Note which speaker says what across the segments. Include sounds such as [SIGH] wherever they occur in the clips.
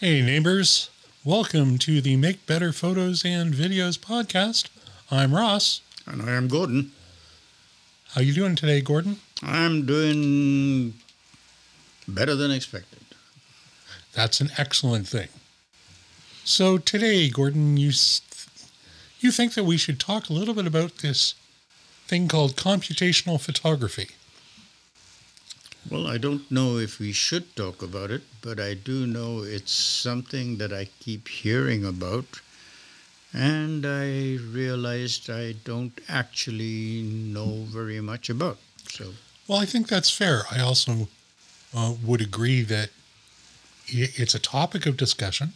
Speaker 1: Hey, neighbors. Welcome to the Make Better Photos and Videos podcast. I'm Ross.
Speaker 2: And I am Gordon.
Speaker 1: How are you doing today, Gordon?
Speaker 2: I'm doing better than expected.
Speaker 1: That's an excellent thing. So today, Gordon, you you think that we should talk a little bit about this thing called computational photography.
Speaker 2: Well, I don't know if we should talk about it, but I do know it's something that I keep hearing about. And I realized I don't actually know very much about. So,
Speaker 1: well, I think that's fair. I also uh, would agree that it's a topic of discussion,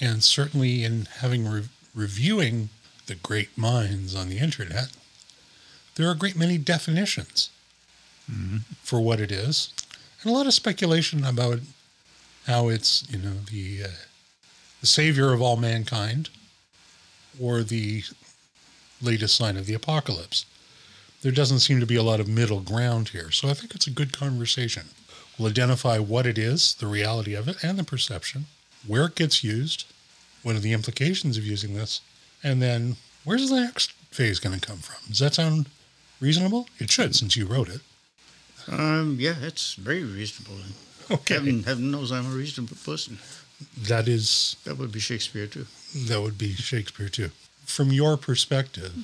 Speaker 1: and certainly in having re- reviewing the great minds on the internet, there are a great many definitions mm-hmm. for what it is, and a lot of speculation about how it's you know the uh, the savior of all mankind, or the latest sign of the apocalypse. There doesn't seem to be a lot of middle ground here, so I think it's a good conversation. We'll identify what it is, the reality of it, and the perception, where it gets used, what are the implications of using this, and then where's the next phase going to come from? Does that sound reasonable? It should, since you wrote it.
Speaker 2: Um, yeah, that's very reasonable. Okay. Heaven, heaven knows I'm a reasonable person.
Speaker 1: That is.
Speaker 2: That would be Shakespeare too.
Speaker 1: That would be Shakespeare too. From your perspective,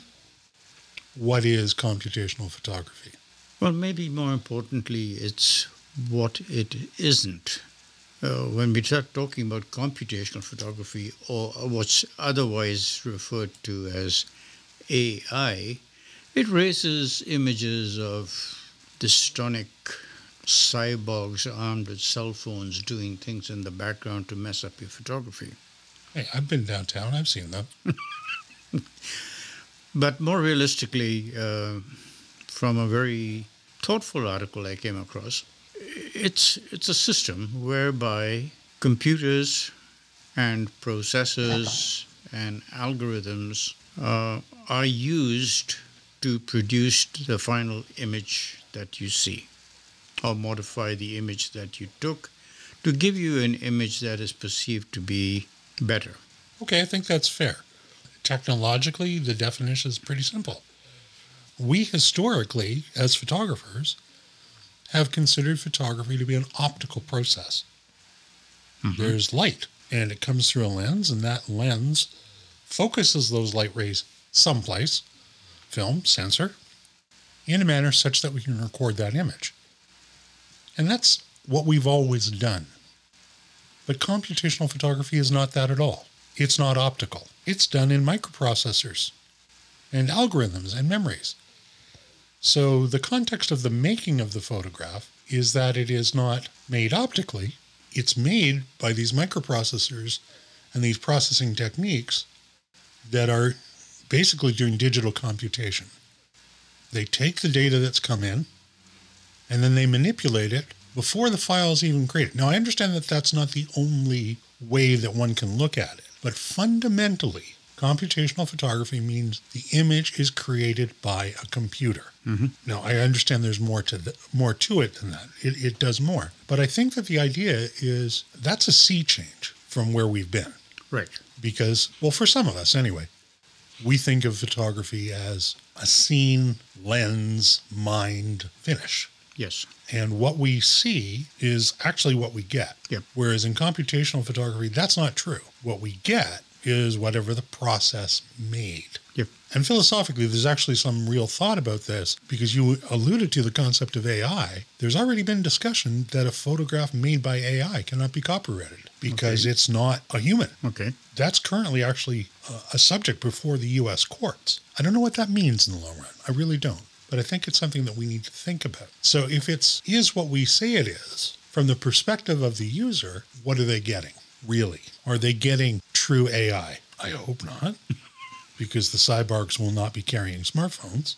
Speaker 1: what is computational photography?
Speaker 2: Well, maybe more importantly, it's what it isn't. Uh, when we start talking about computational photography, or what's otherwise referred to as AI, it raises images of dystonic cyborgs armed with cell phones doing things in the background to mess up your photography.
Speaker 1: Hey, I've been downtown, I've seen them. [LAUGHS]
Speaker 2: but more realistically, uh, from a very thoughtful article I came across, it's it's a system whereby computers and processors and algorithms uh, are used to produce the final image that you see or modify the image that you took to give you an image that is perceived to be better.
Speaker 1: Okay, I think that's fair. Technologically, the definition is pretty simple. We historically, as photographers, have considered photography to be an optical process. Mm-hmm. There's light, and it comes through a lens, and that lens focuses those light rays someplace, film, sensor, in a manner such that we can record that image. And that's what we've always done. But computational photography is not that at all. It's not optical. It's done in microprocessors and algorithms and memories. So the context of the making of the photograph is that it is not made optically, it's made by these microprocessors and these processing techniques that are basically doing digital computation. They take the data that's come in and then they manipulate it before the file is even created. Now, I understand that that's not the only way that one can look at it, but fundamentally, computational photography means the image is created by a computer. Mm-hmm. Now, I understand there's more to the, more to it than that. It, it does more, but I think that the idea is that's a sea change from where we've been.
Speaker 2: Right.
Speaker 1: Because, well, for some of us anyway, we think of photography as a scene, lens, mind finish.
Speaker 2: Yes.
Speaker 1: And what we see is actually what we get.
Speaker 2: Yep.
Speaker 1: Whereas in computational photography, that's not true. What we get is whatever the process made.
Speaker 2: Yep.
Speaker 1: And philosophically, there's actually some real thought about this because you alluded to the concept of AI. There's already been discussion that a photograph made by AI cannot be copyrighted because okay. it's not a human.
Speaker 2: Okay.
Speaker 1: That's currently actually uh, a subject before the U.S. courts. I don't know what that means in the long run. I really don't. But I think it's something that we need to think about. So if it's is what we say it is, from the perspective of the user, what are they getting? Really? Are they getting true AI? I hope not, [LAUGHS] because the cyborgs will not be carrying smartphones.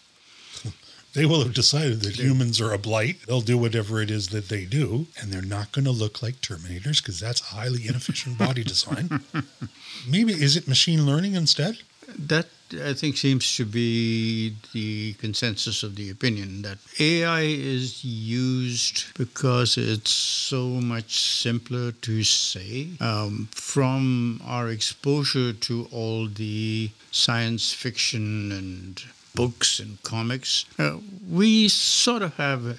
Speaker 1: [LAUGHS] They will have decided that humans are a blight. They'll do whatever it is that they do, and they're not going to look like Terminators because that's highly inefficient body design. [LAUGHS] Maybe is it machine learning instead?
Speaker 2: That I think seems to be the consensus of the opinion that AI is used because it's so much simpler to say. Um, from our exposure to all the science fiction and books and comics, uh, we sort of have a,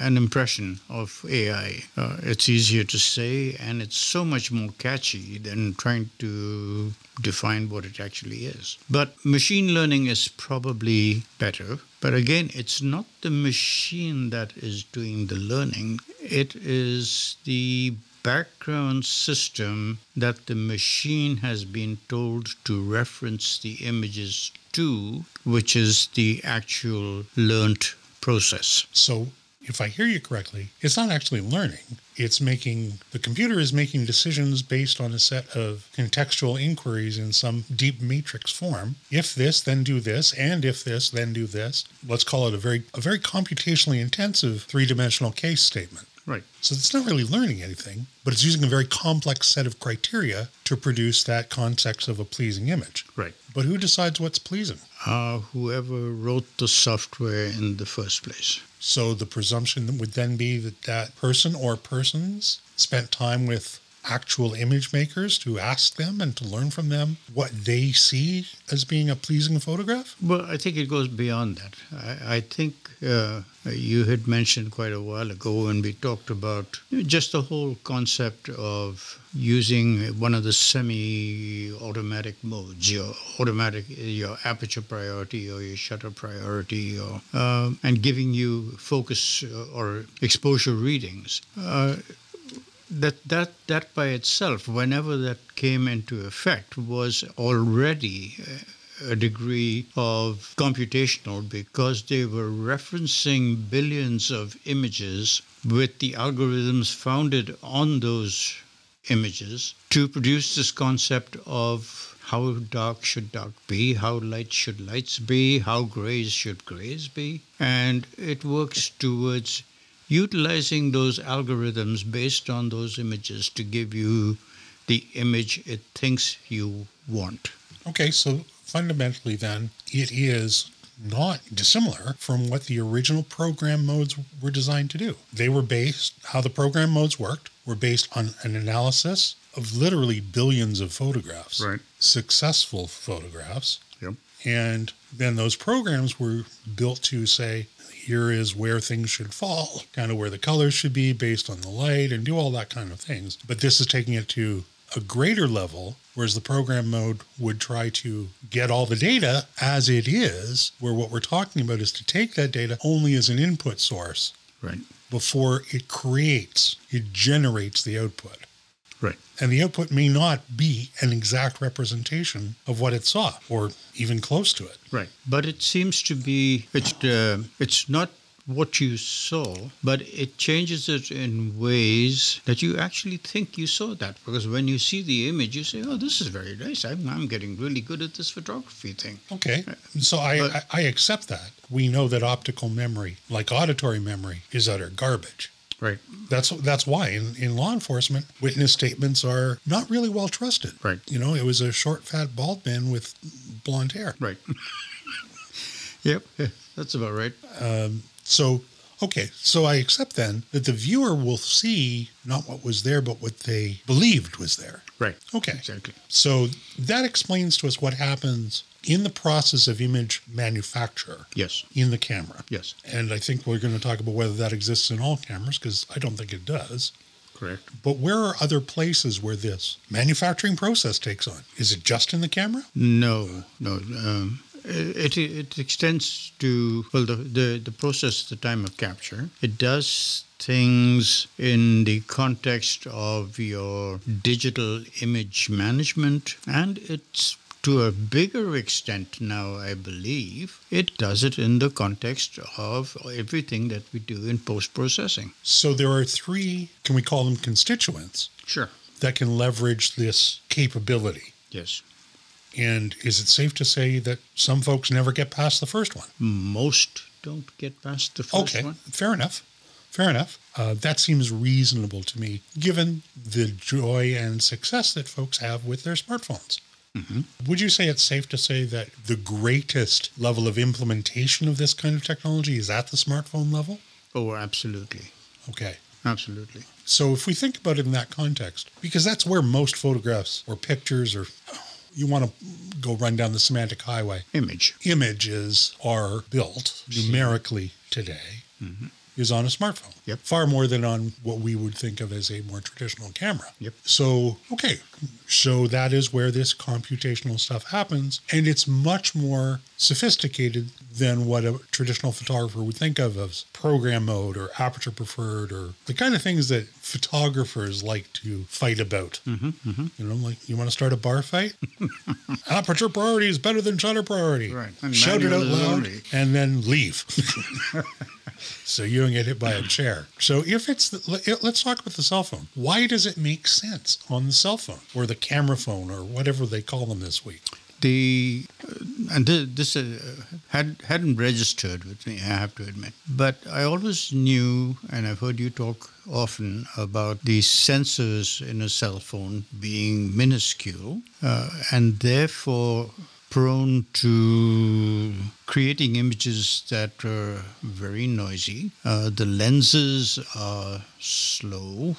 Speaker 2: an impression of AI. Uh, it's easier to say, and it's so much more catchy than trying to define what it actually is. But machine learning is probably better. But again, it's not the machine that is doing the learning, it is the background system that the machine has been told to reference the images to, which is the actual learnt process.
Speaker 1: So, if I hear you correctly, it's not actually learning. It's making, the computer is making decisions based on a set of contextual inquiries in some deep matrix form. If this, then do this, and if this, then do this. Let's call it a very, a very computationally intensive three dimensional case statement.
Speaker 2: Right.
Speaker 1: So it's not really learning anything, but it's using a very complex set of criteria to produce that context of a pleasing image.
Speaker 2: Right.
Speaker 1: But who decides what's pleasing?
Speaker 2: Uh, whoever wrote the software in the first place.
Speaker 1: So the presumption would then be that that person or persons spent time with actual image makers to ask them and to learn from them what they see as being a pleasing photograph?
Speaker 2: Well, I think it goes beyond that. I, I think uh, you had mentioned quite a while ago when we talked about just the whole concept of using one of the semi-automatic modes, your automatic, your aperture priority or your shutter priority, or um, and giving you focus or exposure readings. Uh, that that that by itself, whenever that came into effect, was already uh, a degree of computational because they were referencing billions of images with the algorithms founded on those images to produce this concept of how dark should dark be, how light should lights be, how grays should grays be. And it works towards utilizing those algorithms based on those images to give you the image it thinks you want.
Speaker 1: Okay, so fundamentally, then, it is not dissimilar from what the original program modes were designed to do. They were based, how the program modes worked, were based on an analysis of literally billions of photographs,
Speaker 2: Right.
Speaker 1: successful photographs.
Speaker 2: Yep.
Speaker 1: And then those programs were built to say, here is where things should fall, kind of where the colors should be based on the light, and do all that kind of things. But this is taking it to a greater level, whereas the program mode would try to get all the data as it is, where what we're talking about is to take that data only as an input source
Speaker 2: Right.
Speaker 1: before it creates, it generates the output.
Speaker 2: Right.
Speaker 1: And the output may not be an exact representation of what it saw, or even close to it.
Speaker 2: Right. But it seems to be it's uh, it's not what you saw, but it changes it in ways that you actually think you saw that. Because when you see the image, you say, "Oh, this is very nice. I'm, I'm getting really good at this photography thing."
Speaker 1: Okay, so I,
Speaker 2: But-
Speaker 1: I, I accept that. We know that optical memory, like auditory memory, is utter garbage.
Speaker 2: Right.
Speaker 1: That's that's why in, in law enforcement, witness statements are not really well trusted.
Speaker 2: Right.
Speaker 1: You know, it was a short, fat, bald man with blonde hair.
Speaker 2: Right. [LAUGHS] yep. That's about right.
Speaker 1: Um, So, okay, so I accept then that the viewer will see not what was there, but what they believed was there.
Speaker 2: Right.
Speaker 1: Okay.
Speaker 2: Exactly.
Speaker 1: So that explains to us what happens in the process of image manufacture
Speaker 2: Yes.
Speaker 1: in the camera.
Speaker 2: Yes.
Speaker 1: And I think we're going to talk about whether that exists in all cameras because I don't think it does.
Speaker 2: Correct.
Speaker 1: But where are other places where this manufacturing process takes on? Is it just in the camera?
Speaker 2: No. No. Um, it, it extends to well the, the the process the time of capture. It does things in the context of your digital image management, and it's to a bigger extent now, I believe, it does it in the context of everything that we do in post processing.
Speaker 1: So there are three, can we call them constituents,
Speaker 2: Sure.
Speaker 1: that can leverage this capability.
Speaker 2: Yes.
Speaker 1: And is it safe to say that some folks never get past the first one?
Speaker 2: Most don't get past the first
Speaker 1: okay,
Speaker 2: one.
Speaker 1: fair enough. Fair enough. Uh, that seems reasonable to me, given the joy and success that folks have with their smartphones. Mm-hmm. Would you say it's safe to say that the greatest level of implementation of this kind of technology is at the smartphone level?
Speaker 2: Oh, absolutely.
Speaker 1: Okay.
Speaker 2: Absolutely.
Speaker 1: So if we think about it in that context, because that's where most photographs or pictures or you want to go run down the semantic highway,
Speaker 2: Image.
Speaker 1: images are built numerically today mm-hmm. Is on a smartphone.
Speaker 2: Yep.
Speaker 1: Far more than on what we would think of as a more traditional camera.
Speaker 2: Yep.
Speaker 1: So, okay. So that is where this computational stuff happens. And it's much more sophisticated than what a traditional photographer would think of as program mode or aperture preferred or the kind of things that photographers like to fight about. Mm-hmm, You know, like you want to start a bar fight? [LAUGHS] aperture priority is better than shutter priority.
Speaker 2: Right. And
Speaker 1: Shout it out loud and then leave. [LAUGHS] so you don't get hit by a chair. So if it's, the, let's talk about the cell phone. Why does it make sense on the cell phone or the camera phone or whatever they call them this week?
Speaker 2: The uh, and this uh, had hadn't registered with me, I have to admit. But I always knew, and I've heard you talk often about the sensors in a cell phone being minuscule, uh, and therefore prone to creating images that are very noisy. Uh, the lenses are slow,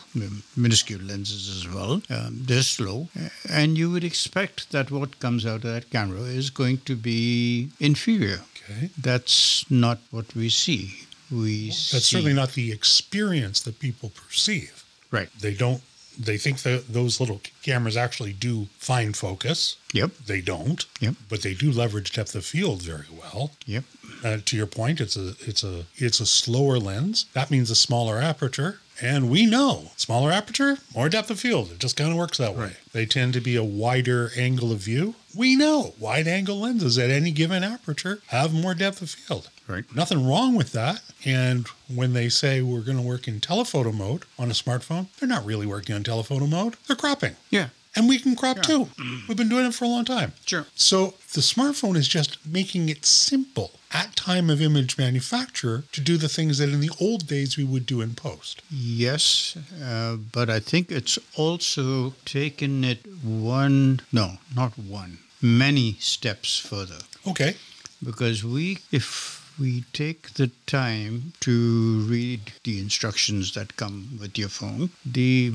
Speaker 2: minuscule lenses as well. Um, they're slow. And you would expect that what comes out of that camera is going to be inferior.
Speaker 1: Okay.
Speaker 2: That's not what we see. We
Speaker 1: That's
Speaker 2: see,
Speaker 1: certainly not the experience that people perceive.
Speaker 2: right.
Speaker 1: They don't, they think that those little cameras actually do fine focus.
Speaker 2: Yep.
Speaker 1: They don't.
Speaker 2: Yep.
Speaker 1: But they do leverage depth of field very well.
Speaker 2: Yep.
Speaker 1: Uh, to your point, it's a it's a it's a slower lens. That means a smaller aperture, and we know smaller aperture, more depth of field. It just kind of works that way.
Speaker 2: Right.
Speaker 1: They tend to be a wider angle of view. We know wide angle lenses at any given aperture have more depth of field.
Speaker 2: Right.
Speaker 1: Nothing wrong with that. And when they say we're going to work in telephoto mode on a smartphone, they're not really working on telephoto mode. They're cropping.
Speaker 2: Yeah.
Speaker 1: And we can crop
Speaker 2: Yeah.
Speaker 1: too. We've been doing it for a long time.
Speaker 2: Sure.
Speaker 1: So the smartphone is just making it simple at time of image manufacture to do the things that in the old days we would do in post.
Speaker 2: Yes, uh, but I think it's also taken it one, no, not one, many steps further.
Speaker 1: Okay.
Speaker 2: Because we, if we take the time to read the instructions that come with your phone, the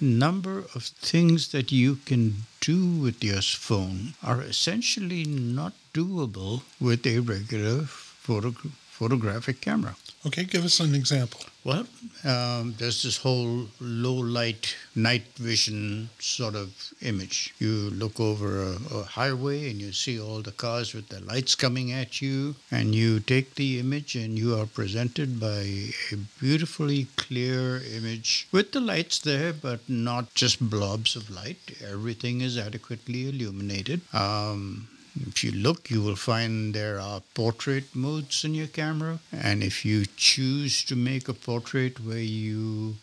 Speaker 2: number of things that you can do with your phone are essentially not doable with a regular photo- photographic camera.
Speaker 1: Okay, give us an example.
Speaker 2: Well, um, there's this whole low light, night vision sort of image. You look over a, a highway and you see all the cars with the lights coming at you, and you take the image and you are presented by a beautifully clear image with the lights there, but not just blobs of light. Everything is adequately illuminated. Um, if you look, you will find there are portrait modes in your camera, and if you choose to make a portrait where you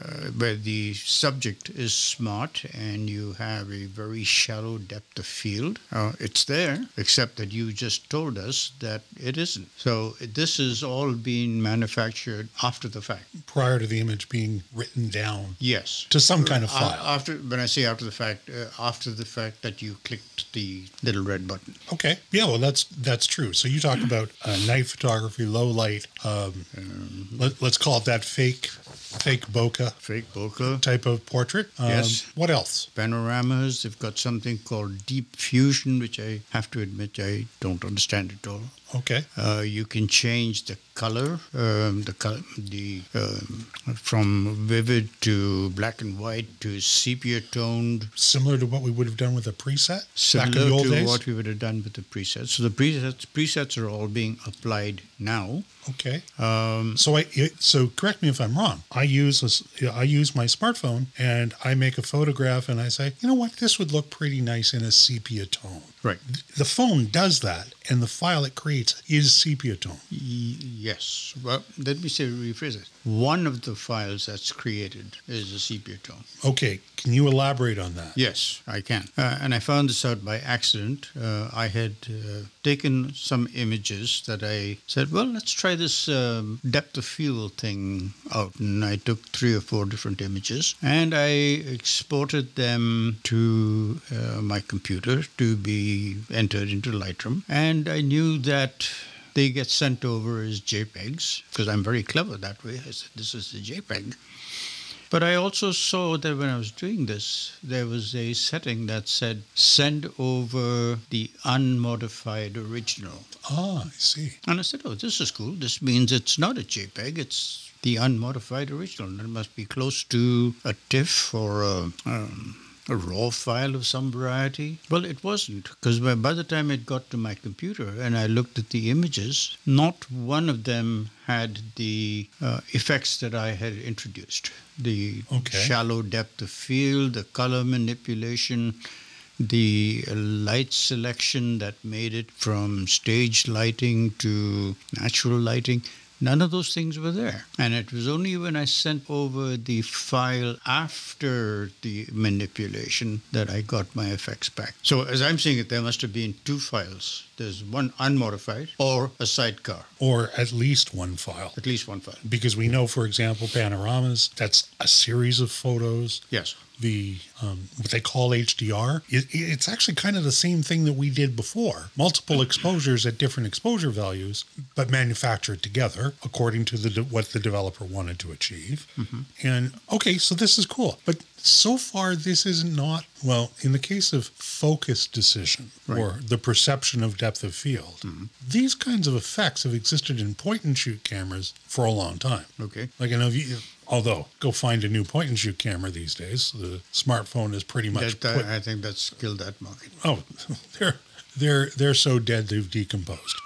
Speaker 2: uh, where the subject is smart and you have a very shallow depth of field, uh, it's there, except that you just told us that it isn't. So this is all being manufactured after the fact.
Speaker 1: Prior to the image being written down
Speaker 2: Yes.
Speaker 1: to some kind of file.
Speaker 2: After, when I say after the fact, uh, after the fact that you clicked the little red button.
Speaker 1: Okay. Yeah, well, that's that's true. So you talk about uh, night photography, low light. Um, let, let's call it that fake, fake bokeh
Speaker 2: Fake bokeh.
Speaker 1: type of portrait. Um,
Speaker 2: Yes.
Speaker 1: What else?
Speaker 2: panoramas. They've got something called deep fusion, which I have to admit I don't understand at all.
Speaker 1: Okay.
Speaker 2: Uh, you can change the color, um, the the um, from vivid to black and white to sepia toned,
Speaker 1: Similar to what we would have done with a preset back in
Speaker 2: similar
Speaker 1: the old
Speaker 2: to
Speaker 1: days.
Speaker 2: what we would have done with the presets. So the presets presets are all being applied now.
Speaker 1: Okay.
Speaker 2: Um,
Speaker 1: So I so correct me if I'm wrong. I use this, I use my smartphone and I make a photograph and I say, you know what, this would look pretty nice in a sepia tone.
Speaker 2: right.
Speaker 1: The phone does that and the file it creates is sepia tone.
Speaker 2: Y- yes. Well, let me say rephrase it. One of the files that's created is a sepia tone.
Speaker 1: Okay, can you elaborate on that?
Speaker 2: Yes, I can. Uh, and I found this out by accident. Uh, I had uh, taken some images that I said, well, let's try this um, depth of field thing out. And I took three or four different images and I exported them to uh, my computer to be entered into Lightroom. And I knew that they get sent over as JPEGs because I'm very clever that way. I said, this is a JPEG. But I also saw that when I was doing this, there was a setting that said send over the unmodified original.
Speaker 1: Ah, I see.
Speaker 2: And I said, oh, this is cool. This means it's not a JPEG, it's the unmodified original. And it must be close to a TIFF or a, um, a raw file of some variety. Well, it wasn't, because by, the time it got to my computer and I looked at the images, not one of them had the uh, effects that I had introduced the
Speaker 1: Okay.
Speaker 2: shallow depth of field, the color manipulation, the light selection that made it from stage lighting to natural lighting. None of those things were there. And it was only when I sent over the file after the manipulation that I got my effects back. So, as I'm seeing it, there must have been two files there's one unmodified or a sidecar,
Speaker 1: Or at least one file.
Speaker 2: at least one file.
Speaker 1: Because we know, for example, panoramas, that's a series of photos.
Speaker 2: Yes.
Speaker 1: The um, what they call HDR, it, it's actually kind of the same thing that we did before. Multiple exposures at different exposure values, but manufactured together according to the what the developer wanted to achieve. And okay, so this is cool, but so far this is not well. In the case of focus decision
Speaker 2: Right.
Speaker 1: or the perception of depth of field, these kinds of effects have existed in point and shoot cameras for a long time.
Speaker 2: Okay.
Speaker 1: Like I know if you, although go find a new point and shoot camera these days. The smartphone is pretty much
Speaker 2: That,
Speaker 1: put,
Speaker 2: I think that's killed that market.
Speaker 1: oh, [LAUGHS] they're they're they're so dead they've decomposed.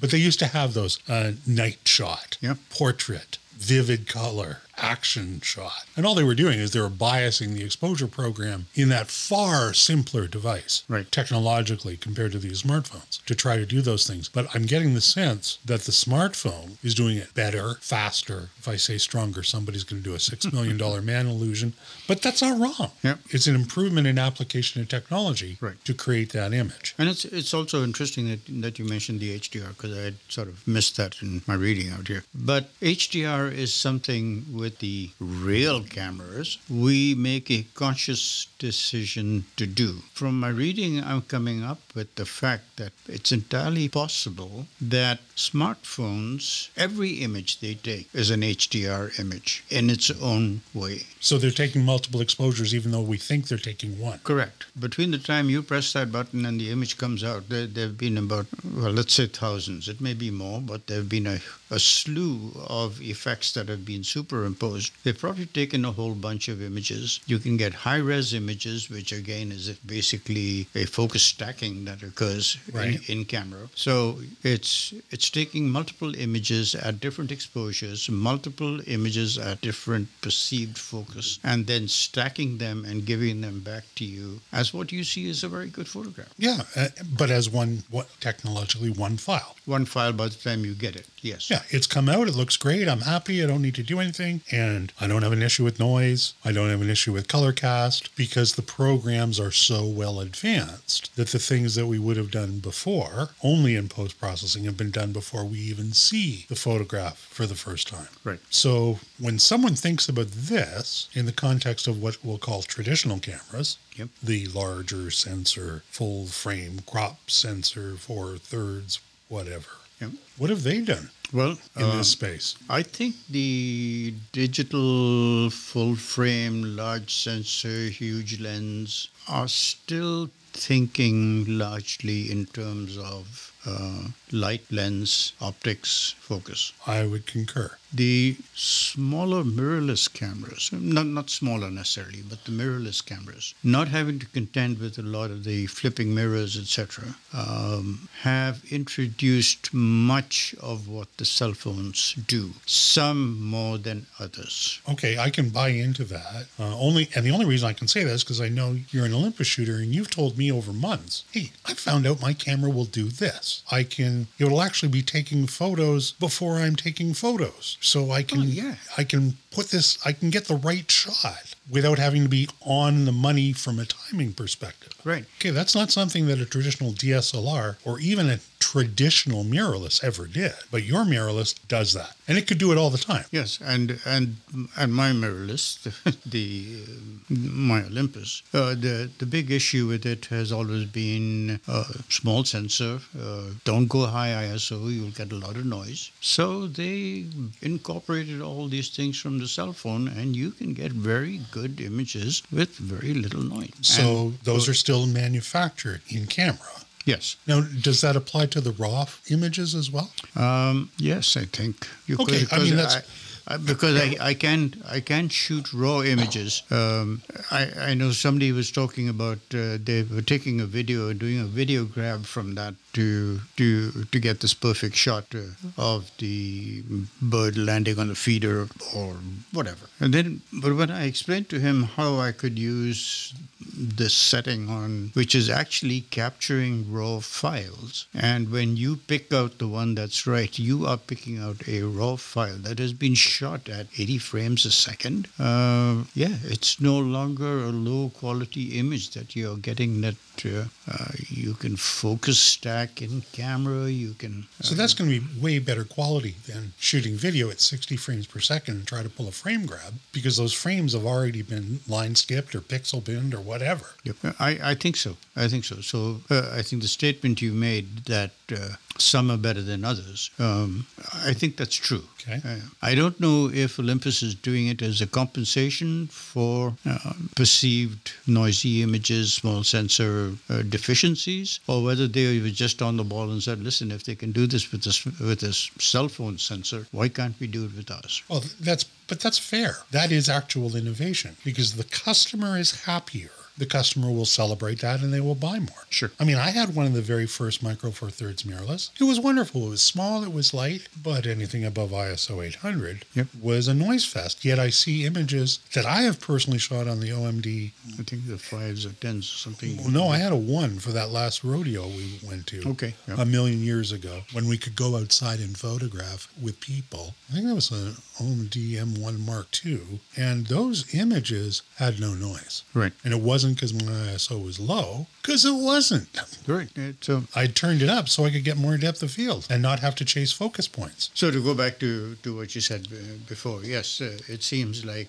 Speaker 1: But they used to have those uh, night shot,
Speaker 2: Yeah.
Speaker 1: portrait, vivid color, action shot, and all they were doing is they were biasing the exposure program in that far simpler device,
Speaker 2: Right.
Speaker 1: technologically compared to these smartphones to try to do those things. But I'm getting the sense that the smartphone is doing it better, faster. If I say stronger, somebody's going to do a six [LAUGHS] million dollar man illusion, but that's not wrong.
Speaker 2: Yeah.
Speaker 1: It's an improvement in application of technology
Speaker 2: Right.
Speaker 1: to create that image.
Speaker 2: And it's it's also interesting that that you mentioned the HDR because I had sort of missed that in my reading out here. But HDR is something with the real cameras we make a conscious decision to do. From my reading, I'm coming up with the fact that it's entirely possible that smartphones, every image they take is an HDR image in its own way.
Speaker 1: So they're taking multiple exposures, even though we think they're taking one.
Speaker 2: Correct. Between the time you press that button and the image comes out, there, there have been about, well, let's say thousands. It may be more, but there have been a, a slew of effects that have been superimposed. They've probably taken a whole bunch of images. You can get high res images, which again is basically a focus stacking that occurs
Speaker 1: Right.
Speaker 2: in, in camera. So it's it's taking multiple images at different exposures, multiple images at different perceived focus, and then stacking them and giving them back to you as what you see is a very good photograph.
Speaker 1: Yeah, uh, but as one, what technologically one file.
Speaker 2: One file by the time you get it. Yes.
Speaker 1: Yeah, it's come out. It looks great. I'm happy. I don't need to do anything, and I don't have an issue with noise. I don't have an issue with color cast because the programs are so well advanced that the things that we would have done before, only in post processing, have been done before we even see the photograph for the first time.
Speaker 2: Right.
Speaker 1: So when someone thinks about this in the context of what we'll call traditional cameras,
Speaker 2: Yep.
Speaker 1: the larger sensor, full frame, crop sensor, four thirds, whatever.
Speaker 2: Yep.
Speaker 1: What have they done
Speaker 2: Well,
Speaker 1: in
Speaker 2: um,
Speaker 1: this space?
Speaker 2: I think the digital full frame, large sensor, huge lens are still thinking largely in terms of uh, light lens, optics, focus.
Speaker 1: I would concur.
Speaker 2: The smaller mirrorless cameras, not, not smaller necessarily, but the mirrorless cameras, not having to contend with a lot of the flipping mirrors, etc., um, have introduced much of what the cell phones do, some more than others.
Speaker 1: Okay, I can buy into that. Uh, only, and the only reason I can say that is because I know you're an Olympus shooter, and you've told me over months, "Hey, I found out my camera will do this. I can. It will actually be taking photos before I'm taking photos, so I oh, can.
Speaker 2: Oh, yeah.
Speaker 1: I can put this. I can get the right shot without having to be on the money from a timing perspective.
Speaker 2: Right.
Speaker 1: Okay, that's not something that a traditional DSLR or even a traditional mirrorless ever did, but your mirrorless does that, and it could do it all the time.
Speaker 2: Yes, and and and my mirrorless, [LAUGHS] the, the my Olympus, uh, the the big issue with it has always been uh, small sensor. Uh, don't go high ISO, you'll get a lot of noise. So they incorporated all these things from the cell phone, and you can get very good images with very little noise.
Speaker 1: So
Speaker 2: And
Speaker 1: those are still manufactured in camera.
Speaker 2: yes,
Speaker 1: Now, does that apply to the raw images as well?
Speaker 2: um, yes, I think you
Speaker 1: Okay,
Speaker 2: could.
Speaker 1: I mean, that's-
Speaker 2: I, because I, I can't I can't shoot raw images. Um, I, I know somebody was talking about uh, they were taking a video doing a video grab from that to to to get this perfect shot uh, of the bird landing on the feeder or whatever. And then, but when I explained to him how I could use this setting on, which is actually capturing raw files, and when you pick out the one that's right, you are picking out a raw file that has been shot at 80 frames a second. Uh, yeah, it's no longer a low quality image that you're getting that uh, uh, you can focus stack in camera. You can.
Speaker 1: So that's going to be way better quality than shooting video at 60 frames per second and try to pull a frame grab because those frames have already been line skipped or pixel binned or whatever.
Speaker 2: Yep, I, I think so. I think so. So uh, I think the statement you made that uh, some are better than others, um, I think that's true.
Speaker 1: Okay.
Speaker 2: Uh, I don't know if Olympus is doing it as a compensation for uh, perceived noisy images, small sensor uh, deficiencies, or whether they were just on the ball and said, "Listen, if they can do this with this with this cell phone sensor, why can't we do it with ours?"
Speaker 1: Well, that's but that's fair. That is actual innovation because the customer is happier. The customer will celebrate that and they will buy more.
Speaker 2: Sure.
Speaker 1: I mean, I had one of the very first Micro Four Thirds mirrorless. It was wonderful. It was small, it was light, but anything above ISO 800
Speaker 2: Yep.
Speaker 1: was a noise fest. Yet I see images that I have personally shot on the OMD.
Speaker 2: I think the fives or tens or something.
Speaker 1: Well, no, I had a one for that last rodeo we went to.
Speaker 2: Okay, yeah.
Speaker 1: A million years ago when we could go outside and photograph with people. I think that was an OMD M1 Mark II. And those images had no noise.
Speaker 2: Right.
Speaker 1: And it wasn't because my ISO was low, because it wasn't.
Speaker 2: Right. So
Speaker 1: I turned it up so I could get more depth of field and not have to chase focus points.
Speaker 2: So to go back to, to what you said uh, before, yes, uh, it seems like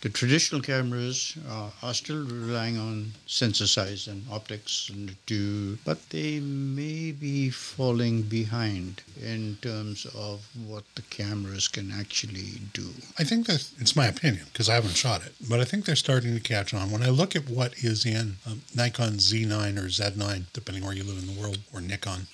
Speaker 2: the traditional cameras are, are still relying on sensor size and optics, and do, but they may be falling behind in terms of what the cameras can actually do.
Speaker 1: I think that it's my opinion because I haven't shot it, but I think they're starting to catch on. When I look at what is in um, Nikon Z9 or Z9, depending where you live in the world, or Nikon,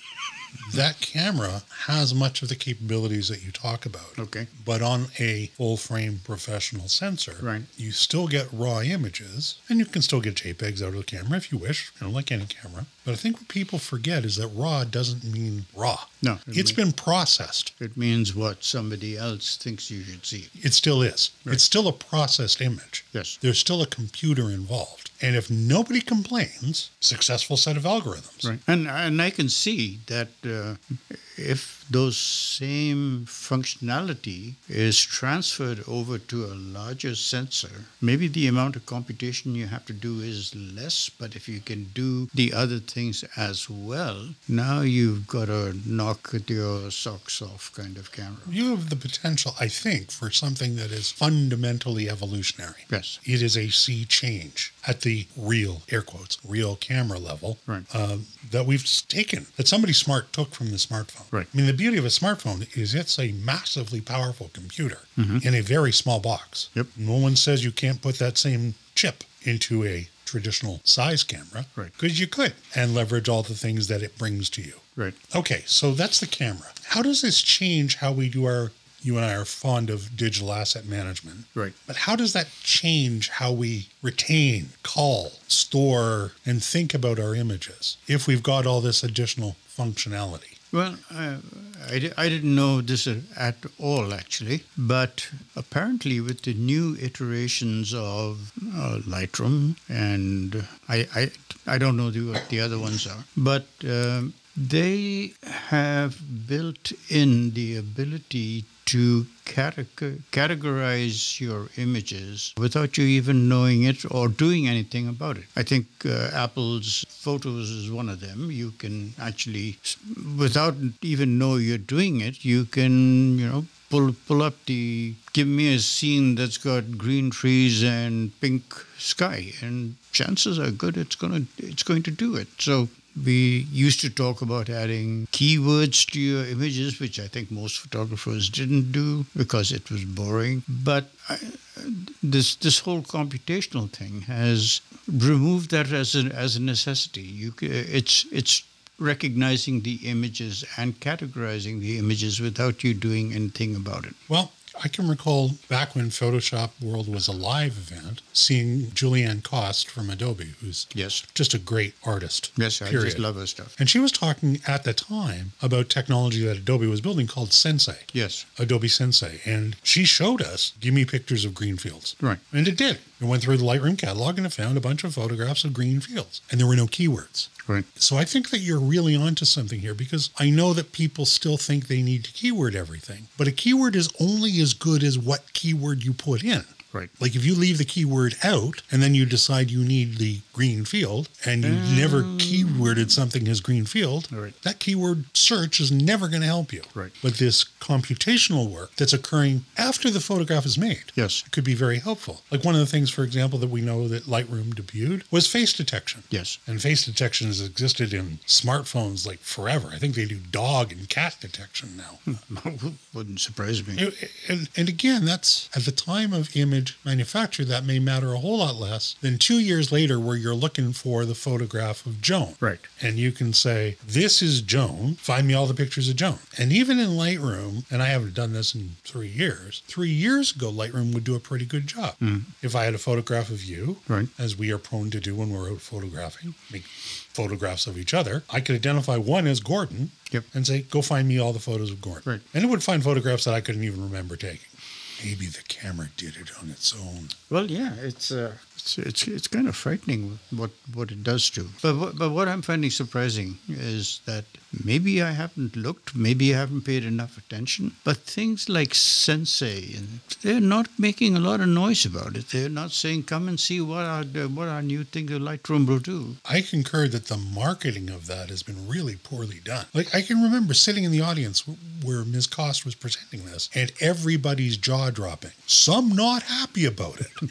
Speaker 1: that camera has much of the capabilities that you talk about.
Speaker 2: Okay.
Speaker 1: But on a full frame professional sensor,
Speaker 2: Right.
Speaker 1: you still get raw images and you can still get JPEGs out of the camera if you wish, you know, like any camera. But I think what people forget is that raw doesn't mean raw.
Speaker 2: No, it
Speaker 1: It's
Speaker 2: mean-
Speaker 1: been processed.
Speaker 2: It means what somebody else thinks you should see.
Speaker 1: It still is.
Speaker 2: Right.
Speaker 1: It's still a processed image.
Speaker 2: Yes.
Speaker 1: There's still a computer involved. And if nobody complains, successful set of algorithms.
Speaker 2: Right. And and I can see that uh, if those same functionality is transferred over to a larger sensor, maybe the amount of computation you have to do is less, but if you can do the other things as well, now you've got a knock your socks off kind of camera.
Speaker 1: You have the potential, I think, for something that is fundamentally evolutionary.
Speaker 2: Yes.
Speaker 1: It is a sea change at the real, air quotes, real camera level
Speaker 2: Right.
Speaker 1: um, that we've taken, that somebody smart took from the smartphone.
Speaker 2: Right.
Speaker 1: I mean, the beauty of a smartphone is it's a massively powerful computer
Speaker 2: Mm-hmm.
Speaker 1: in a very small box.
Speaker 2: Yep.
Speaker 1: No one says you can't put that same chip into a traditional size camera.
Speaker 2: Right.
Speaker 1: Because you could and leverage all the things that it brings to you.
Speaker 2: Right.
Speaker 1: Okay, so that's the camera. How does this change how we do our you and I are fond of digital asset management.
Speaker 2: Right.
Speaker 1: But how does that change how we retain, call, store, and think about our images if we've got all this additional functionality?
Speaker 2: Well, uh, I, I didn't know this at all, actually. But apparently, with the new iterations of uh, Lightroom, and I, I, I don't know the, what the other ones are, but um, they have built in the ability to categorize your images without you even knowing it or doing anything about it. I think uh, Apple's Photos is one of them. You can actually, without even know you're doing it, you can, you know, pull pull up the give me a scene that's got green trees and pink sky, and chances are good it's gonna it's going to do it. So we used to talk about adding keywords to your images, which I think most photographers didn't do because it was boring. But I, this this whole computational thing has removed that as a as a necessity. You it's it's recognizing the images and categorizing the images without you doing anything about it.
Speaker 1: Well, I can recall back when Photoshop World was a live event, seeing Julieanne Kost from Adobe, who's
Speaker 2: Yes.
Speaker 1: just a great artist.
Speaker 2: Yes, I just love her stuff.
Speaker 1: And she was talking at the time about technology that Adobe was building called Sensei.
Speaker 2: Yes.
Speaker 1: Adobe Sensei. And she showed us, give me pictures of green fields.
Speaker 2: Right.
Speaker 1: And it did. It went through the Lightroom catalog and it found a bunch of photographs of green fields. And there were no keywords.
Speaker 2: Right.
Speaker 1: So I think that you're really onto something here because I know that people still think they need to keyword everything. But a keyword is only as good as what keyword you put in.
Speaker 2: Right.
Speaker 1: Like if you leave the keyword out and then you decide you need the green field and you never mm. keyworded something as green field,
Speaker 2: Right.
Speaker 1: that keyword search is never going to help you.
Speaker 2: Right.
Speaker 1: But this computational work that's occurring after the photograph is made
Speaker 2: Yes.
Speaker 1: could be very helpful. Like one of the things, for example, that we know that Lightroom debuted was face detection.
Speaker 2: Yes.
Speaker 1: And face detection has existed in smartphones like forever. I think they do dog and cat detection now. [LAUGHS]
Speaker 2: Wouldn't surprise me.
Speaker 1: It- And, and again, that's at the time of image manufacture, that may matter a whole lot less than two years later, where you're looking for the photograph of Joan.
Speaker 2: Right.
Speaker 1: And you can say, This is Joan. Find me all the pictures of Joan. And even in Lightroom, and I haven't done this in three years, three years ago, Lightroom would do a pretty good job. Mm. If I had a photograph of you,
Speaker 2: Right.
Speaker 1: as we are prone to do when we're out photographing, make photographs of each other, I could identify one as Gordon
Speaker 2: Yep.
Speaker 1: and say, Go find me all the photos of Gordon.
Speaker 2: Right.
Speaker 1: And it would find photographs that I couldn't even remember taking. Maybe the camera did it on its own.
Speaker 2: Well, yeah, it's uh, it's, it's it's kind of frightening what what it does to. But what, but what I'm finding surprising is that maybe I haven't looked, maybe I haven't paid enough attention. But things like Sensei, they're not making a lot of noise about it. They're not saying, "Come and see what our what our new thing of Lightroom will do."
Speaker 1: I concur that the marketing of that has been really poorly done. Like I can remember sitting in the audience where Ms. Kost was presenting this, and everybody's jaw dropping. Some not happy about it. [LAUGHS]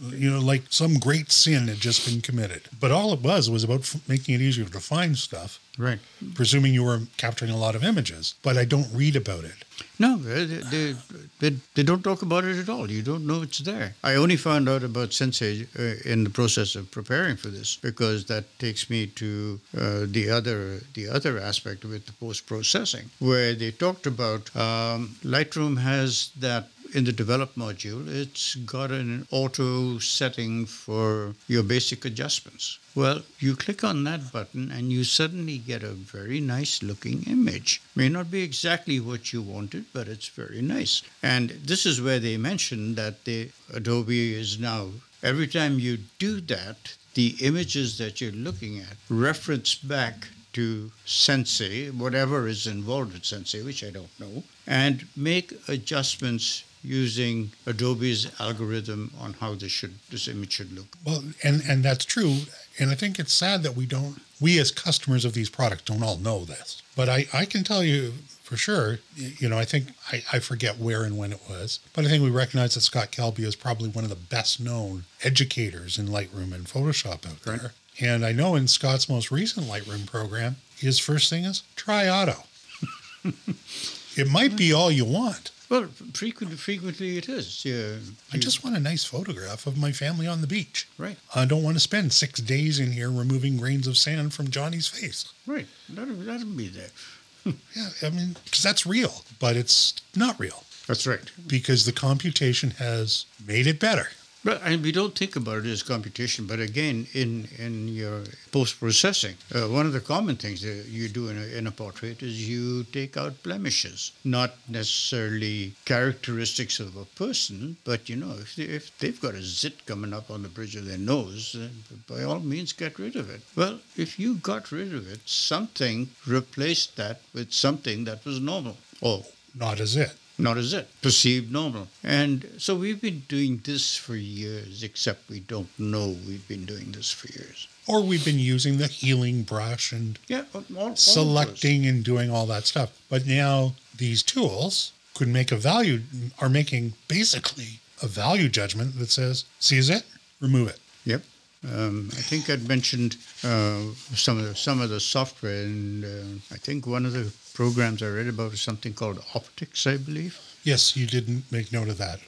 Speaker 1: you know, like some great sin had just been committed. But all it was was about f- making it easier to find stuff.
Speaker 2: Right.
Speaker 1: Presuming you were capturing a lot of images, but I don't read about it.
Speaker 2: No, they, they, they, don't talk about it at all. You don't know it's there. I only found out about Sensei uh, in the process of preparing for this because that takes me to uh, the other the other aspect with the post processing, where they talked about um, Lightroom has that in the develop module. It's got an auto setting for your basic adjustments. Well, you click on that button and you suddenly get a very nice looking image. May not be exactly what you wanted, but it's very nice. And this is where they mentioned that the Adobe is now every time you do that, the images that you're looking at reference back to Sensei, whatever is involved with Sensei, which I don't know, and make adjustments using Adobe's algorithm on how this should this image should look.
Speaker 1: Well, and and that's true. And I think it's sad that we don't, we as customers of these products don't all know this. But I, I can tell you for sure, you know, I think, I, I forget where and when it was, but I think we recognize that Scott Kelby is probably one of the best known educators in Lightroom and Photoshop out
Speaker 2: Right.
Speaker 1: there. And I know in Scott's most recent Lightroom program, his first thing is try auto. [LAUGHS] it might be all you want.
Speaker 2: Well, frequently, frequently it is. Yeah,
Speaker 1: I just want a nice photograph of my family on the beach.
Speaker 2: right,
Speaker 1: I don't want to spend six days in here removing grains of sand from Johnny's face.
Speaker 2: right. That'll, that'll be there. [LAUGHS]
Speaker 1: yeah, I mean, because that's real, but it's not real
Speaker 2: That's right.
Speaker 1: because the computation has made it better.
Speaker 2: But and we don't think about it as computation, but again, in in your post processing, uh, one of the common things that you do in a, in a portrait is you take out blemishes, not necessarily characteristics of a person, but you know, if, they, if they've got a zit coming up on the bridge of their nose, by all means get rid of it. Well, if you got rid of it, something replaced that with something that was normal. Oh,
Speaker 1: Not as it.
Speaker 2: Not as it perceived normal. And so we've been doing this for years except we don't know we've been doing this for years.
Speaker 1: Or we've been using the healing brush and
Speaker 2: yeah all, all
Speaker 1: selecting and doing all that stuff. But now these tools could make a value, are making basically a value judgment that says, seize it, remove it.
Speaker 2: yep. Um, I think I'd mentioned uh, some of the, some of the software, and uh, I think one of the programs I read about is something called Optics, I believe.
Speaker 1: Yes, you didn't make note of that.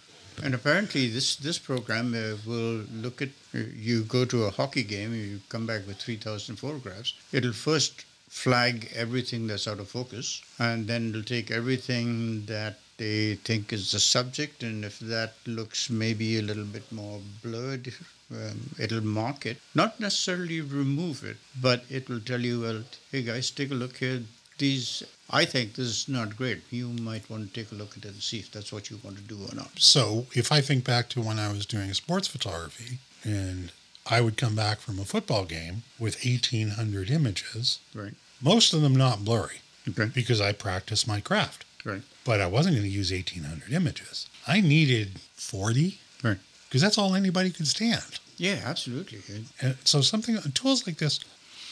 Speaker 2: And apparently, this this program uh, will look at uh, you go to a hockey game, you come back with three thousand photographs. It'll first flag everything that's out of focus, and then it'll take everything that they think is the subject, and if that looks maybe a little bit more blurred, um, it'll mark it. Not necessarily remove it, but it will tell you, well, hey guys, take a look here. These, I think this is not great. You might want to take a look at it and see if that's what you want to do or not.
Speaker 1: So if I think back to when I was doing sports photography and I would come back from a football game with 1,800 images,
Speaker 2: Right.
Speaker 1: most of them not blurry
Speaker 2: Okay.
Speaker 1: because I practiced my craft.
Speaker 2: Right.
Speaker 1: But I wasn't going to use 1,800 images. I needed 40
Speaker 2: Right.
Speaker 1: because that's all anybody could stand.
Speaker 2: Yeah, absolutely.
Speaker 1: And so something tools like this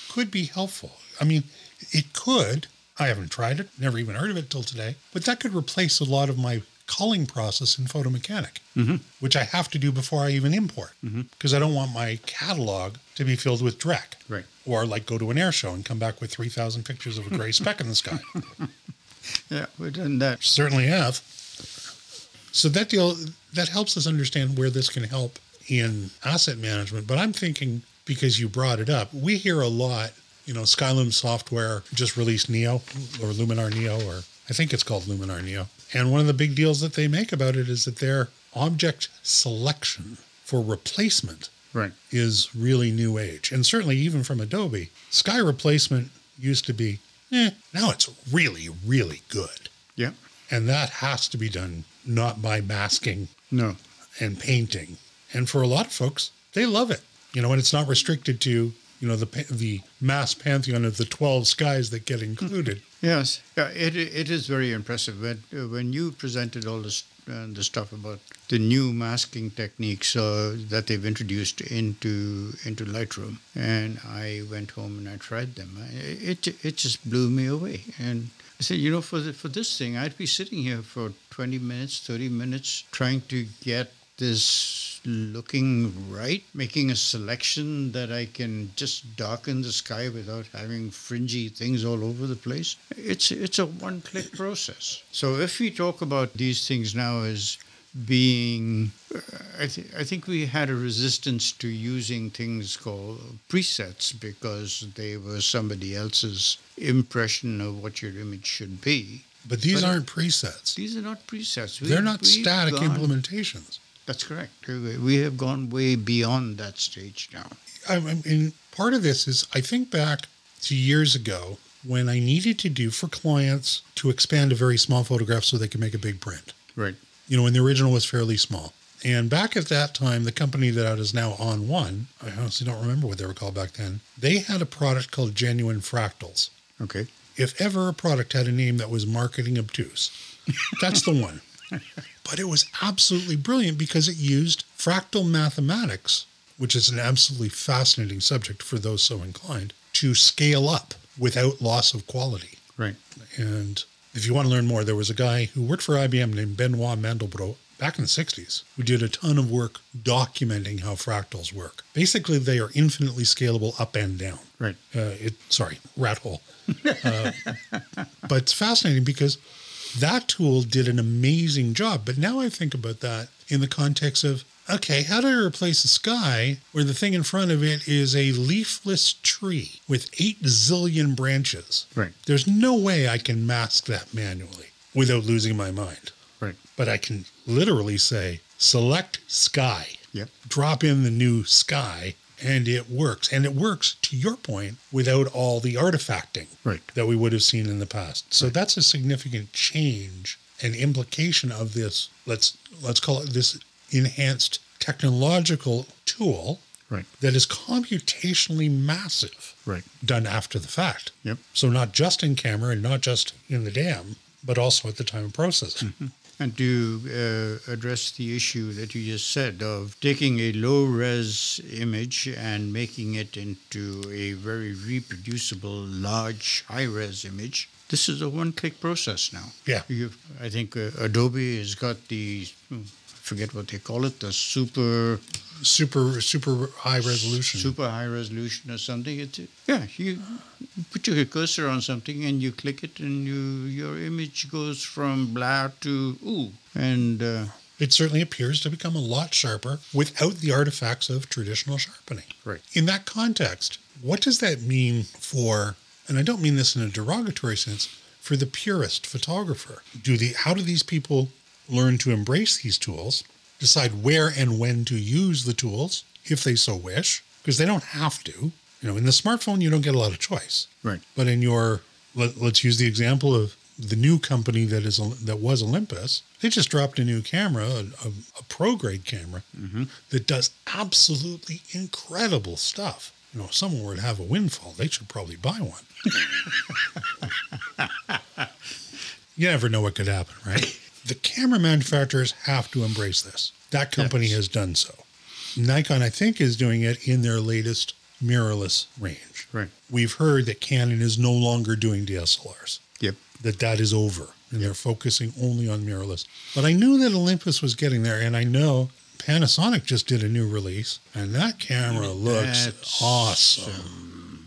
Speaker 1: could be helpful. I mean, it could. I haven't tried it, never even heard of it till today, but that could replace a lot of my culling process in Photo Mechanic,
Speaker 2: Mhm.
Speaker 1: which I have to do before I even import because I don't want my catalog to be filled with dreck.
Speaker 2: Right.
Speaker 1: Or like go to an air show and come back with 3,000 pictures of a gray speck in the sky. [LAUGHS]
Speaker 2: Yeah, we've done that.
Speaker 1: Certainly have. So that deal that helps us understand where this can help in asset management. But I'm thinking because you brought it up, we hear a lot. You know, Skylum Software just released Neo or Luminar Neo, or I think it's called Luminar Neo. And one of the big deals that they make about it is that their object selection for replacement
Speaker 2: Right.
Speaker 1: is really new age. And certainly even from Adobe, sky replacement used to be, eh, now it's really, really good.
Speaker 2: Yeah.
Speaker 1: And that has to be done not by masking
Speaker 2: No.
Speaker 1: and painting. And for a lot of folks, they love it. You know, and it's not restricted to, you know, the the mass pantheon of the 12 skies that get included.
Speaker 2: Yes. Yeah. It it is very impressive when uh, when you presented all this uh, the stuff about the new masking techniques uh, that they've introduced into into Lightroom, and I went home and I tried them. It it just blew me away. And I said, you know, for the, for this thing, I'd be sitting here for 20 minutes, 30 minutes trying to get this looking right, making a selection that I can just darken the sky without having fringy things all over the place. It's it's a one-click process. So if we talk about these things now as being, uh, I, th- I think we had a resistance to using things called presets because they were somebody else's impression of what your image should be.
Speaker 1: But these
Speaker 2: But-
Speaker 1: aren't presets.
Speaker 2: These are not presets. We-
Speaker 1: They're not
Speaker 2: we've
Speaker 1: static
Speaker 2: gone-
Speaker 1: implementations.
Speaker 2: That's correct. We have gone way beyond that stage now.
Speaker 1: I mean, part of this is I think back to years ago when I needed to do for clients to expand a very small photograph so they could make a big print.
Speaker 2: Right.
Speaker 1: You know, when the original was fairly small. And back at that time, the company that is now ON1, I honestly don't remember what they were called back then, they had a product called Genuine Fractals.
Speaker 2: Okay.
Speaker 1: If ever a product had a name that was marketing obtuse, that's the one. [LAUGHS] But it was absolutely brilliant because it used fractal mathematics, which is an absolutely fascinating subject for those so inclined, to scale up without loss of quality.
Speaker 2: Right.
Speaker 1: And if you want to learn more, there was a guy who worked for IBM named Benoit Mandelbrot back in the 60s who did a ton of work documenting how fractals work. Basically, they are infinitely scalable up and down.
Speaker 2: Right.
Speaker 1: Uh, it sorry, rat hole. Uh, [LAUGHS] but it's fascinating because that tool did an amazing job. But now I think about that in the context of okay, how do I replace a sky where the thing in front of it is a leafless tree with eight zillion branches?
Speaker 2: Right.
Speaker 1: There's no way I can mask that manually without losing my mind.
Speaker 2: Right.
Speaker 1: But I can literally say, select sky,
Speaker 2: Yep.
Speaker 1: drop in the new sky, and it works. And it works, to your point, without all the artifacting
Speaker 2: Right.
Speaker 1: that we would have seen in the past. So that's a significant change and implication of this, let's let's call it this enhanced technological tool
Speaker 2: Right.
Speaker 1: that is computationally massive
Speaker 2: Right.
Speaker 1: done after the fact.
Speaker 2: Yep.
Speaker 1: So not just in camera and not just in the DAM, but also at the time of processing. Mm-hmm.
Speaker 2: And to uh, address the issue that you just said of taking a low res image and making it into a very reproducible, large, high res image, this is a one click process now.
Speaker 1: Yeah.
Speaker 2: you I think uh, Adobe has got the, hmm, forget what they call it, the super
Speaker 1: Super super high resolution.
Speaker 2: super high resolution or something. It's yeah, you put your cursor on something and you click it, and you your image goes from blah to ooh, and uh,
Speaker 1: It certainly appears to become a lot sharper without the artifacts of traditional sharpening.
Speaker 2: Right.
Speaker 1: In that context, what does that mean for, and I don't mean this in a derogatory sense, for the purist photographer? Do the how do these people learn to embrace these tools, decide where and when to use the tools if they so wish, because they don't have to. You know, in the smartphone you don't get a lot of choice.
Speaker 2: right,
Speaker 1: But in your, let, let's use the example of the new company that is that was Olympus. They just dropped a new camera, a, a, a pro grade camera mm-hmm. that does absolutely incredible stuff. You know, if someone were to have a windfall, they should probably buy one. [LAUGHS] you never know what could happen, right? [LAUGHS] The camera manufacturers have to embrace this. That company
Speaker 2: Yes.
Speaker 1: has done so. Nikon, I think, is doing it in their latest mirrorless range.
Speaker 2: right,
Speaker 1: We've heard that Canon is no longer doing DSLRs,
Speaker 2: yep,
Speaker 1: that that is over, and they're focusing only on mirrorless. But I knew that Olympus was getting there, and I know Panasonic just did a new release, and that camera looks
Speaker 2: That's,
Speaker 1: awesome.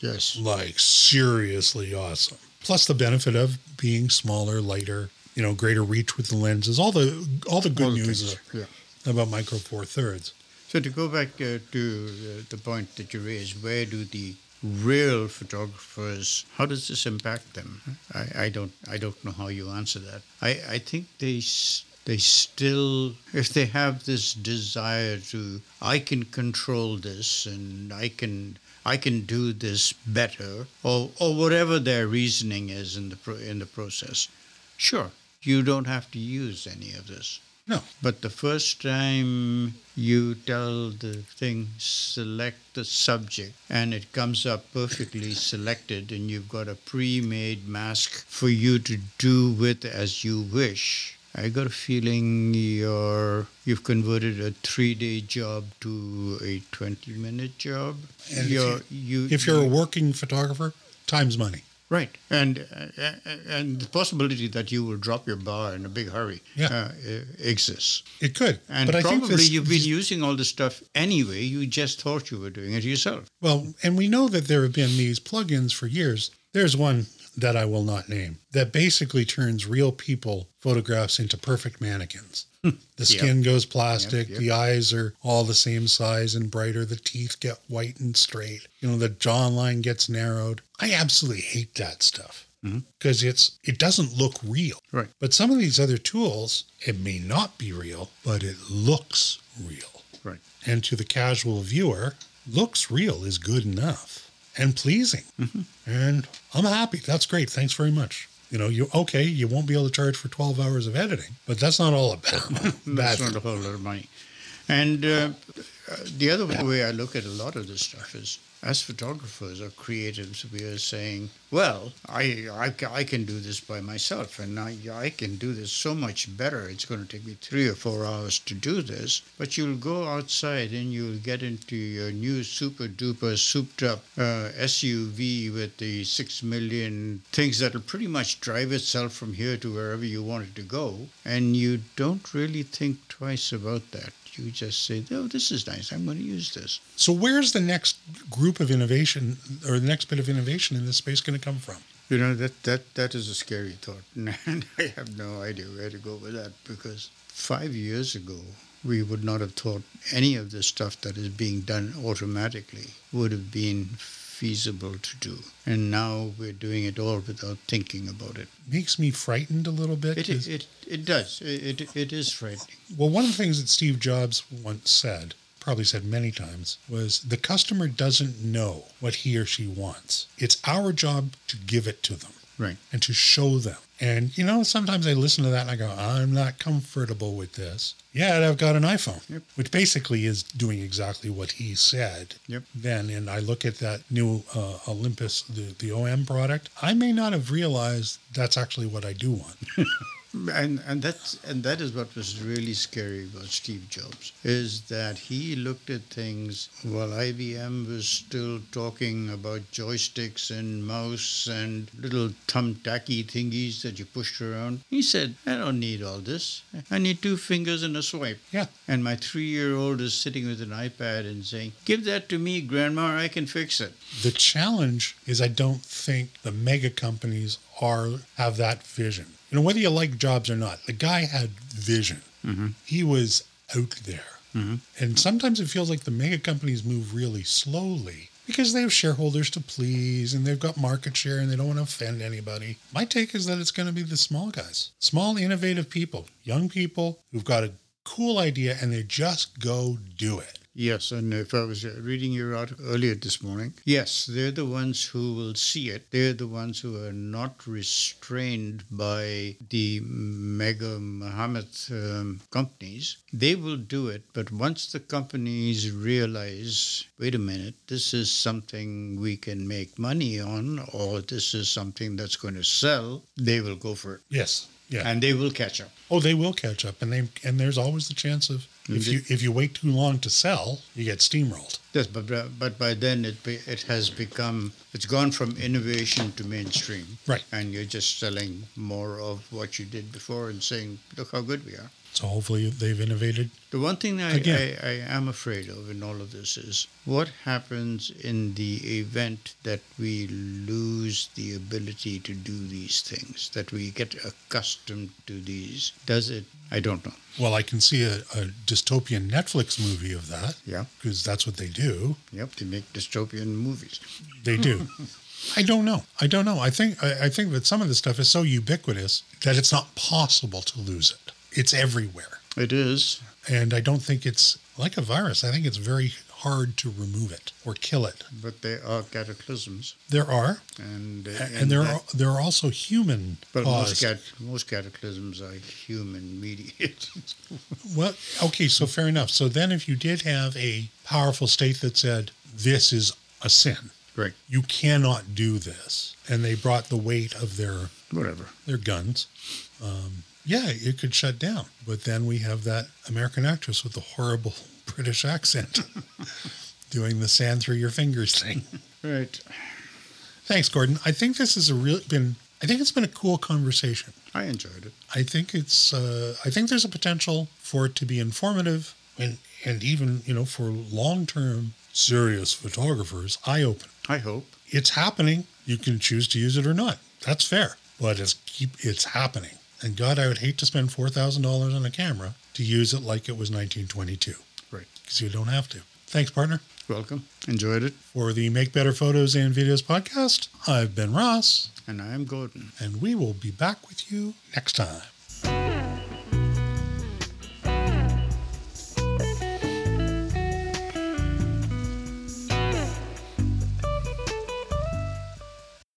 Speaker 2: yes,
Speaker 1: Like, seriously awesome. Plus the benefit of being smaller, lighter, you know, greater reach with the lenses, all the all the good
Speaker 2: All the
Speaker 1: news
Speaker 2: things, yeah.
Speaker 1: about Micro Four Thirds.
Speaker 2: So to go back uh, to uh, the point that you raised, where do the real photographers? How does this impact them? I, I don't I don't know how you answer that. I, I think they they still if they have this desire to I can control this and I can I can do this better or or whatever their reasoning is in the pro, in the process. Sure, you don't have to use any of this.
Speaker 1: No,
Speaker 2: But the first time you tell the thing, select the subject, and it comes up perfectly [COUGHS] selected, and you've got a pre made mask for you to do with as you wish. I got a feeling you're, you've converted a three day job to a 20 minute job.
Speaker 1: And
Speaker 2: you're, you,
Speaker 1: if you're a working photographer, time's money.
Speaker 2: Right, and uh, and the possibility that you will drop your bar in a big hurry
Speaker 1: Yeah.
Speaker 2: uh, exists.
Speaker 1: It could,
Speaker 2: And
Speaker 1: but I think
Speaker 2: probably you've been using all this stuff anyway. You just thought you were doing it yourself.
Speaker 1: Well, and we know that there have been these plugins for years. There's one that I will not name that basically turns real people photographs into perfect mannequins. Hmm. The skin goes plastic,
Speaker 2: yep.
Speaker 1: the eyes are all the same size and brighter, the teeth get white and straight. You know, the jawline gets narrowed. I absolutely hate that stuff mm-hmm. because it's it doesn't look real.
Speaker 2: Right.
Speaker 1: But some of these other tools, it may not be real, but it looks real
Speaker 2: Right.
Speaker 1: and to the casual viewer, looks real is good enough and pleasing. And I'm happy. That's great. Thanks very much. You know, you okay, you won't be able to charge for 12 hours of editing, but that's not all about. [LAUGHS]
Speaker 2: That's [LAUGHS] not a whole lot of money. And uh, uh, the other way I look at a lot of this stuff is, as photographers or creatives, we are saying, well, I, I, I can do this by myself, and I, I can do this so much better. It's going to take me three or four hours to do this. But you'll go outside and you'll get into your new super duper souped up uh, SUV with the six million things that'll pretty much drive itself from here to wherever you want it to go. And you don't really think twice about that. You just say, oh, this is nice. I'm going to use this.
Speaker 1: So where's the next group of innovation or the next bit of innovation in this space going to come from?
Speaker 2: You know, that, that, that is a scary thought. [LAUGHS] And I have no idea where to go with that because five years ago, we would not have thought any of the stuff that is being done automatically would have been feasible to do. And now we're doing it all without thinking about it.
Speaker 1: Makes me frightened a little bit.
Speaker 2: It, it, it does. It, it, it is frightening.
Speaker 1: Well, one of the things that Steve Jobs once said, probably said many times, was the customer doesn't know what he or she wants. It's our job to give it to them
Speaker 2: Right.
Speaker 1: and to show them. And, you know, sometimes I listen to that and I go, I'm not comfortable with this. Yet I've got an iPhone,
Speaker 2: Yep.
Speaker 1: which basically is doing exactly what he said
Speaker 2: Yep.
Speaker 1: then. And I look at that new uh, Olympus, the, the OM product. I may not have realized that's actually what I do want. [LAUGHS]
Speaker 2: And and that's and that is what was really scary about Steve Jobs is that he looked at things while IBM was still talking about joysticks and mouse and little thumbtacky thingies that you pushed around. He said, "I don't need all this. I need two fingers and a swipe."
Speaker 1: Yeah.
Speaker 2: And my three-year-old is sitting with an iPad and saying, "Give that to me, Grandma. I can fix it."
Speaker 1: The challenge is I don't think the mega companies are have that vision. You know, whether you like Jobs or not, the guy had vision. Mm-hmm. He was out there. Mm-hmm. And sometimes it feels like the mega companies move really slowly because they have shareholders to please and they've got market share and they don't want to offend anybody. My take is that it's going to be the small guys, small, innovative people, young people who've got a cool idea and they just go do it.
Speaker 2: Yes, and if I was uh, reading your article earlier this morning, yes, they're the ones who will see it. They're the ones who are not restrained by the mega Mohammed um, companies. They will do it, but once the companies realize, wait a minute, this is something we can make money on, or this is something that's going to sell, they will go for it,
Speaker 1: Yes. Yeah.
Speaker 2: and they will catch up.
Speaker 1: Oh, they will catch up, and they and there's always the chance of if you if you wait too long to sell, you get steamrolled.
Speaker 2: Yes, but uh, but by then it be, it has become it's gone from innovation to mainstream,
Speaker 1: Right.
Speaker 2: And you're just selling more of what you did before and saying, "Look how good we are."
Speaker 1: So hopefully they've innovated.
Speaker 2: The one thing I. I, I am afraid of in all of this is what happens in the event that we lose the ability to do these things, that we get accustomed to these. Does it? I don't know.
Speaker 1: Well, I can see a, a dystopian Netflix movie of that
Speaker 2: Yeah.
Speaker 1: because that's what they do.
Speaker 2: Yep. They make dystopian movies.
Speaker 1: They do. [LAUGHS] I don't know. I don't know. I think I, I think that some of this stuff is so ubiquitous that it's not possible to lose it. It's everywhere,
Speaker 2: It is.
Speaker 1: and I don't think it's like a virus. I think it's very hard to remove it or kill it.
Speaker 2: But they are cataclysms,
Speaker 1: There are,
Speaker 2: and uh,
Speaker 1: and, there
Speaker 2: that-
Speaker 1: are there are also human
Speaker 2: But most, cat- most cataclysms are human mediated. [LAUGHS]
Speaker 1: Well, okay, so fair enough. So then, if you did have a powerful state that said this is a sin,
Speaker 2: right.
Speaker 1: you cannot do this, and they brought the weight of their
Speaker 2: Whatever.
Speaker 1: their guns, um, yeah, it could shut down. But then we have that American actress with the horrible [LAUGHS] British accent [LAUGHS] doing the sand through your fingers thing.
Speaker 2: Right.
Speaker 1: Thanks, Gordon. I think this has a real been. I think it's been a cool conversation.
Speaker 2: I enjoyed it.
Speaker 1: I think it's. Uh, I think there's a potential for it to be informative and and even you know for long term serious photographers eye open.
Speaker 2: I hope.
Speaker 1: It's happening. You can choose to use it or not. That's fair. But it's keep it's happening. And God, I would hate to spend four thousand dollars on a camera to use it like it was 1922
Speaker 2: Right.
Speaker 1: because you don't have to. Thanks, partner.
Speaker 2: Welcome. Enjoyed it.
Speaker 1: For the Make Better Photos and Videos podcast, I've been Ross,
Speaker 2: And I am Gordon.
Speaker 1: and we will be back with you next time.